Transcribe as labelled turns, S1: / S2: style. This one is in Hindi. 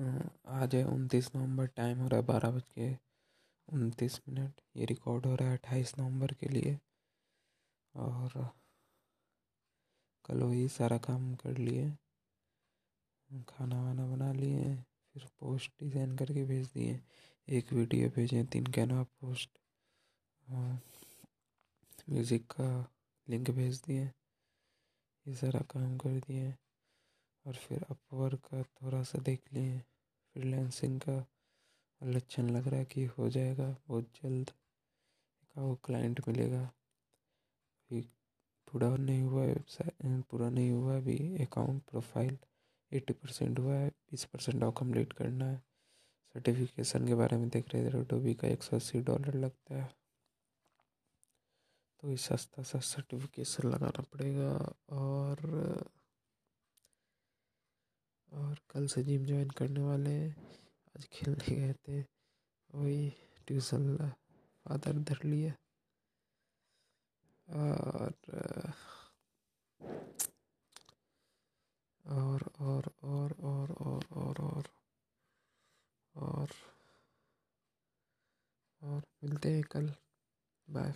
S1: आज है उनतीस नवंबर टाइम हो रहा है बारह बज के उनतीस मिनट। ये रिकॉर्ड हो रहा है अट्ठाईस नवंबर के लिए। और कल वही सारा काम कर लिए। खाना वाना बना लिए, फिर पोस्ट डिज़ाइन करके भेज दिए। एक वीडियो भेजे, तीन कैनवा पोस्ट म्यूज़िक का लिंक भेज दिए। ये सारा काम कर दिए। और फिर अपवर्क का थोड़ा सा देख लिए फ्रीलांसिंग का लक्षण लग रहा है कि हो जाएगा बहुत जल्द। वो क्लाइंट मिलेगा। अभी पूरा नहीं हुआ है वेबसाइट पूरा नहीं हुआ अभी अकाउंट प्रोफ़ाइल एट्टी परसेंट हुआ है, बीस परसेंट और कंप्लीट करना है। सर्टिफिकेशन के बारे में देख रहे थे एडोबी का एक सौ अस्सी डॉलर लगता है। तो ये सस्ता सा सर्टिफिकेशन लगाना पड़ेगा और और कल से जिम ज्वाइन करने वाले हैं आज खेलने गए थे वही ट्यूशन फादर धर लिया और और और और और और और और और और मिलते हैं कल बाय